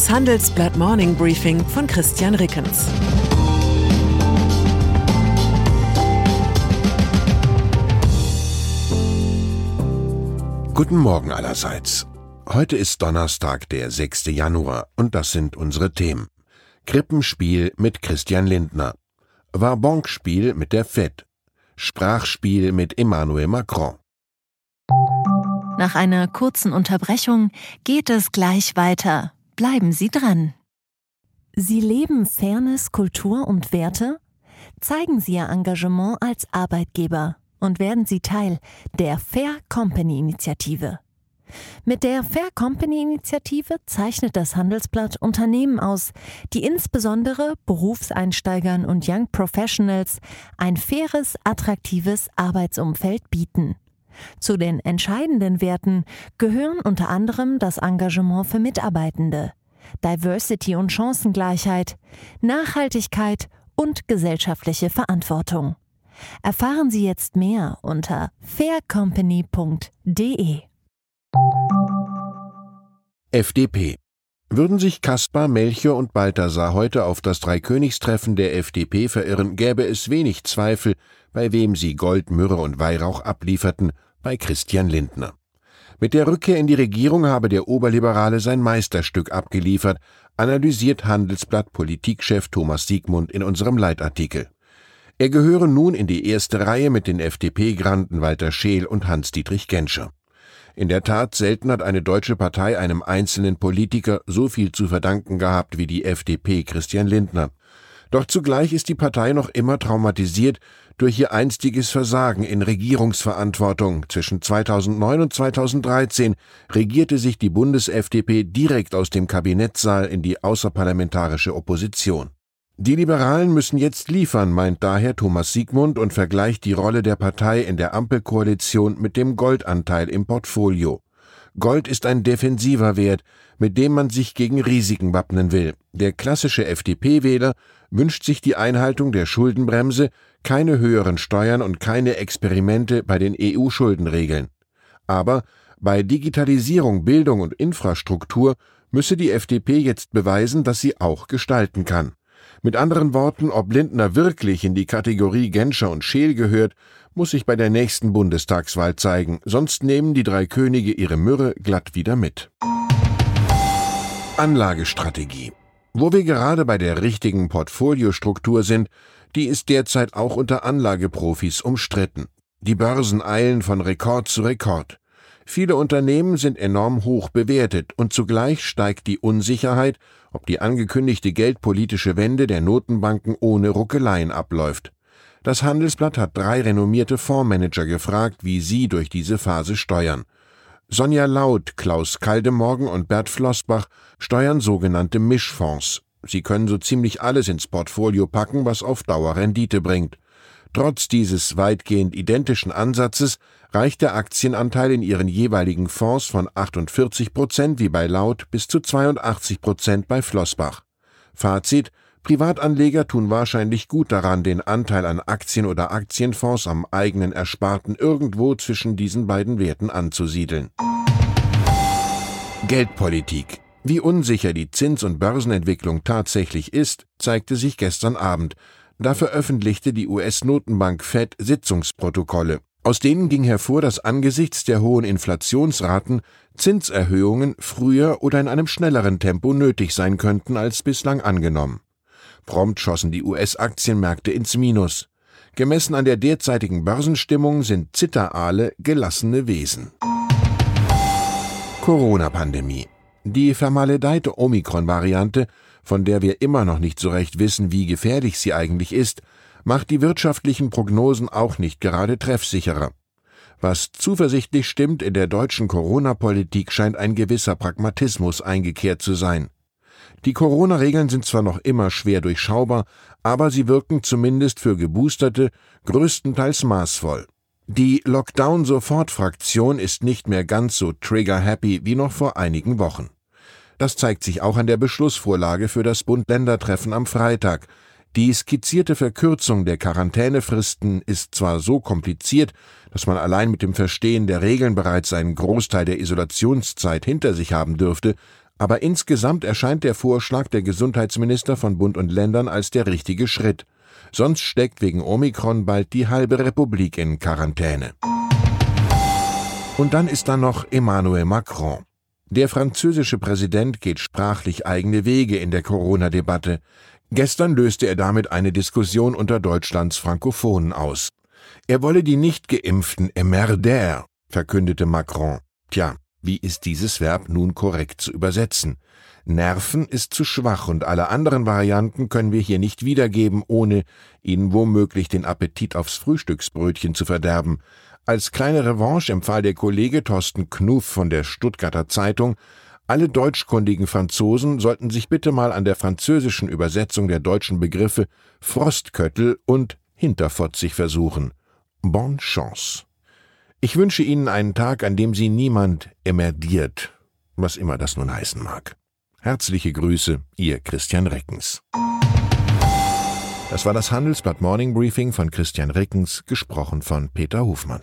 Das Handelsblatt Morning Briefing von Christian Rickens. Guten Morgen allerseits. Heute ist Donnerstag, der 6. Januar, und das sind unsere Themen. Krippenspiel mit Christian Lindner. Warbonk-Spiel mit der FED. Sprachspiel mit Emmanuel Macron. Nach einer kurzen Unterbrechung geht es gleich weiter. Bleiben Sie dran. Sie leben Fairness, Kultur und Werte? Zeigen Sie Ihr Engagement als Arbeitgeber und werden Sie Teil der Fair Company Initiative. Mit der Fair Company Initiative zeichnet das Handelsblatt Unternehmen aus, die insbesondere Berufseinsteigern und Young Professionals ein faires, attraktives Arbeitsumfeld bieten. Zu den entscheidenden Werten gehören unter anderem das Engagement für Mitarbeitende, Diversity und Chancengleichheit, Nachhaltigkeit und gesellschaftliche Verantwortung. Erfahren Sie jetzt mehr unter faircompany.de. FDP würden sich Kaspar, Melchior und Balthasar heute auf das Dreikönigstreffen der FDP verirren, gäbe es wenig Zweifel, bei wem sie Gold, Myrrhe und Weihrauch ablieferten, bei Christian Lindner. Mit der Rückkehr in die Regierung habe der Oberliberale sein Meisterstück abgeliefert, analysiert Handelsblatt Politikchef Thomas Siegmund in unserem Leitartikel. Er gehöre nun in die erste Reihe mit den FDP-Granden Walter Scheel und Hans-Dietrich Genscher. In der Tat, selten hat eine deutsche Partei einem einzelnen Politiker so viel zu verdanken gehabt wie die FDP Christian Lindner. Doch zugleich ist die Partei noch immer traumatisiert durch ihr einstiges Versagen in Regierungsverantwortung. Zwischen 2009 und 2013 regierte sich die Bundes-FDP direkt aus dem Kabinettssaal in die außerparlamentarische Opposition. Die Liberalen müssen jetzt liefern, meint daher Thomas Siegmund und vergleicht die Rolle der Partei in der Ampelkoalition mit dem Goldanteil im Portfolio. Gold ist ein defensiver Wert, mit dem man sich gegen Risiken wappnen will. Der klassische FDP-Wähler wünscht sich die Einhaltung der Schuldenbremse, keine höheren Steuern und keine Experimente bei den EU-Schuldenregeln. Aber bei Digitalisierung, Bildung und Infrastruktur müsse die FDP jetzt beweisen, dass sie auch gestalten kann. Mit anderen Worten, ob Lindner wirklich in die Kategorie Genscher und Scheel gehört, muss sich bei der nächsten Bundestagswahl zeigen, sonst nehmen die drei Könige ihre Myrrhe glatt wieder mit. Anlagestrategie. Wo wir gerade bei der richtigen Portfoliostruktur sind, die ist derzeit auch unter Anlageprofis umstritten. Die Börsen eilen von Rekord zu Rekord. Viele Unternehmen sind enorm hoch bewertet und zugleich steigt die Unsicherheit, ob die angekündigte geldpolitische Wende der Notenbanken ohne Ruckeleien abläuft. Das Handelsblatt hat drei renommierte Fondsmanager gefragt, wie sie durch diese Phase steuern. Sonja Laut, Klaus Kaldemorgen und Bert Flossbach steuern sogenannte Mischfonds. Sie können so ziemlich alles ins Portfolio packen, was auf Dauer Rendite bringt. Trotz dieses weitgehend identischen Ansatzes reicht der Aktienanteil in ihren jeweiligen Fonds von 48 Prozent wie bei Laut bis zu 82 Prozent bei Flossbach. Fazit Privatanleger tun wahrscheinlich gut daran, den Anteil an Aktien oder Aktienfonds am eigenen Ersparten irgendwo zwischen diesen beiden Werten anzusiedeln. Geldpolitik. Wie unsicher die Zins- und Börsenentwicklung tatsächlich ist, zeigte sich gestern Abend. Da veröffentlichte die US-Notenbank Fed Sitzungsprotokolle. Aus denen ging hervor, dass angesichts der hohen Inflationsraten Zinserhöhungen früher oder in einem schnelleren Tempo nötig sein könnten als bislang angenommen. Prompt schossen die US-Aktienmärkte ins Minus. Gemessen an der derzeitigen Börsenstimmung sind Zitteraale gelassene Wesen. Corona-Pandemie. Die vermaledeite Omikron-Variante, von der wir immer noch nicht so recht wissen, wie gefährlich sie eigentlich ist, macht die wirtschaftlichen Prognosen auch nicht gerade treffsicherer. Was zuversichtlich stimmt in der deutschen Corona-Politik scheint ein gewisser Pragmatismus eingekehrt zu sein. Die Corona-Regeln sind zwar noch immer schwer durchschaubar, aber sie wirken zumindest für Geboosterte größtenteils maßvoll. Die Lockdown-Sofort-Fraktion ist nicht mehr ganz so trigger-happy wie noch vor einigen Wochen. Das zeigt sich auch an der Beschlussvorlage für das Bund-Länder-Treffen am Freitag. Die skizzierte Verkürzung der Quarantänefristen ist zwar so kompliziert, dass man allein mit dem Verstehen der Regeln bereits einen Großteil der Isolationszeit hinter sich haben dürfte, Aber insgesamt erscheint der Vorschlag der Gesundheitsminister von Bund und Ländern als der richtige Schritt. Sonst steckt wegen Omikron bald die halbe Republik in Quarantäne. Und dann ist da noch Emmanuel Macron. Der französische Präsident geht sprachlich eigene Wege in der Corona-Debatte. Gestern löste er damit eine Diskussion unter Deutschlands Frankophonen aus. Er wolle die nicht geimpften emmerder, verkündete Macron. Tja, wie ist dieses Verb nun korrekt zu übersetzen? Nerven ist zu schwach und alle anderen Varianten können wir hier nicht wiedergeben, ohne Ihnen womöglich den Appetit aufs Frühstücksbrötchen zu verderben. Als kleine Revanche empfahl der Kollege Thorsten Knuff von der Stuttgarter Zeitung, alle deutschkundigen Franzosen sollten sich bitte mal an der französischen Übersetzung der deutschen Begriffe Frostköttel und Hinterfotzig versuchen. Bonne chance. Ich wünsche Ihnen einen Tag, an dem Sie niemand emerdiert, was immer das nun heißen mag. Herzliche Grüße, Ihr Christian Reckens. Das war das Handelsblatt Morning Briefing von Christian Reckens, gesprochen von Peter Hofmann.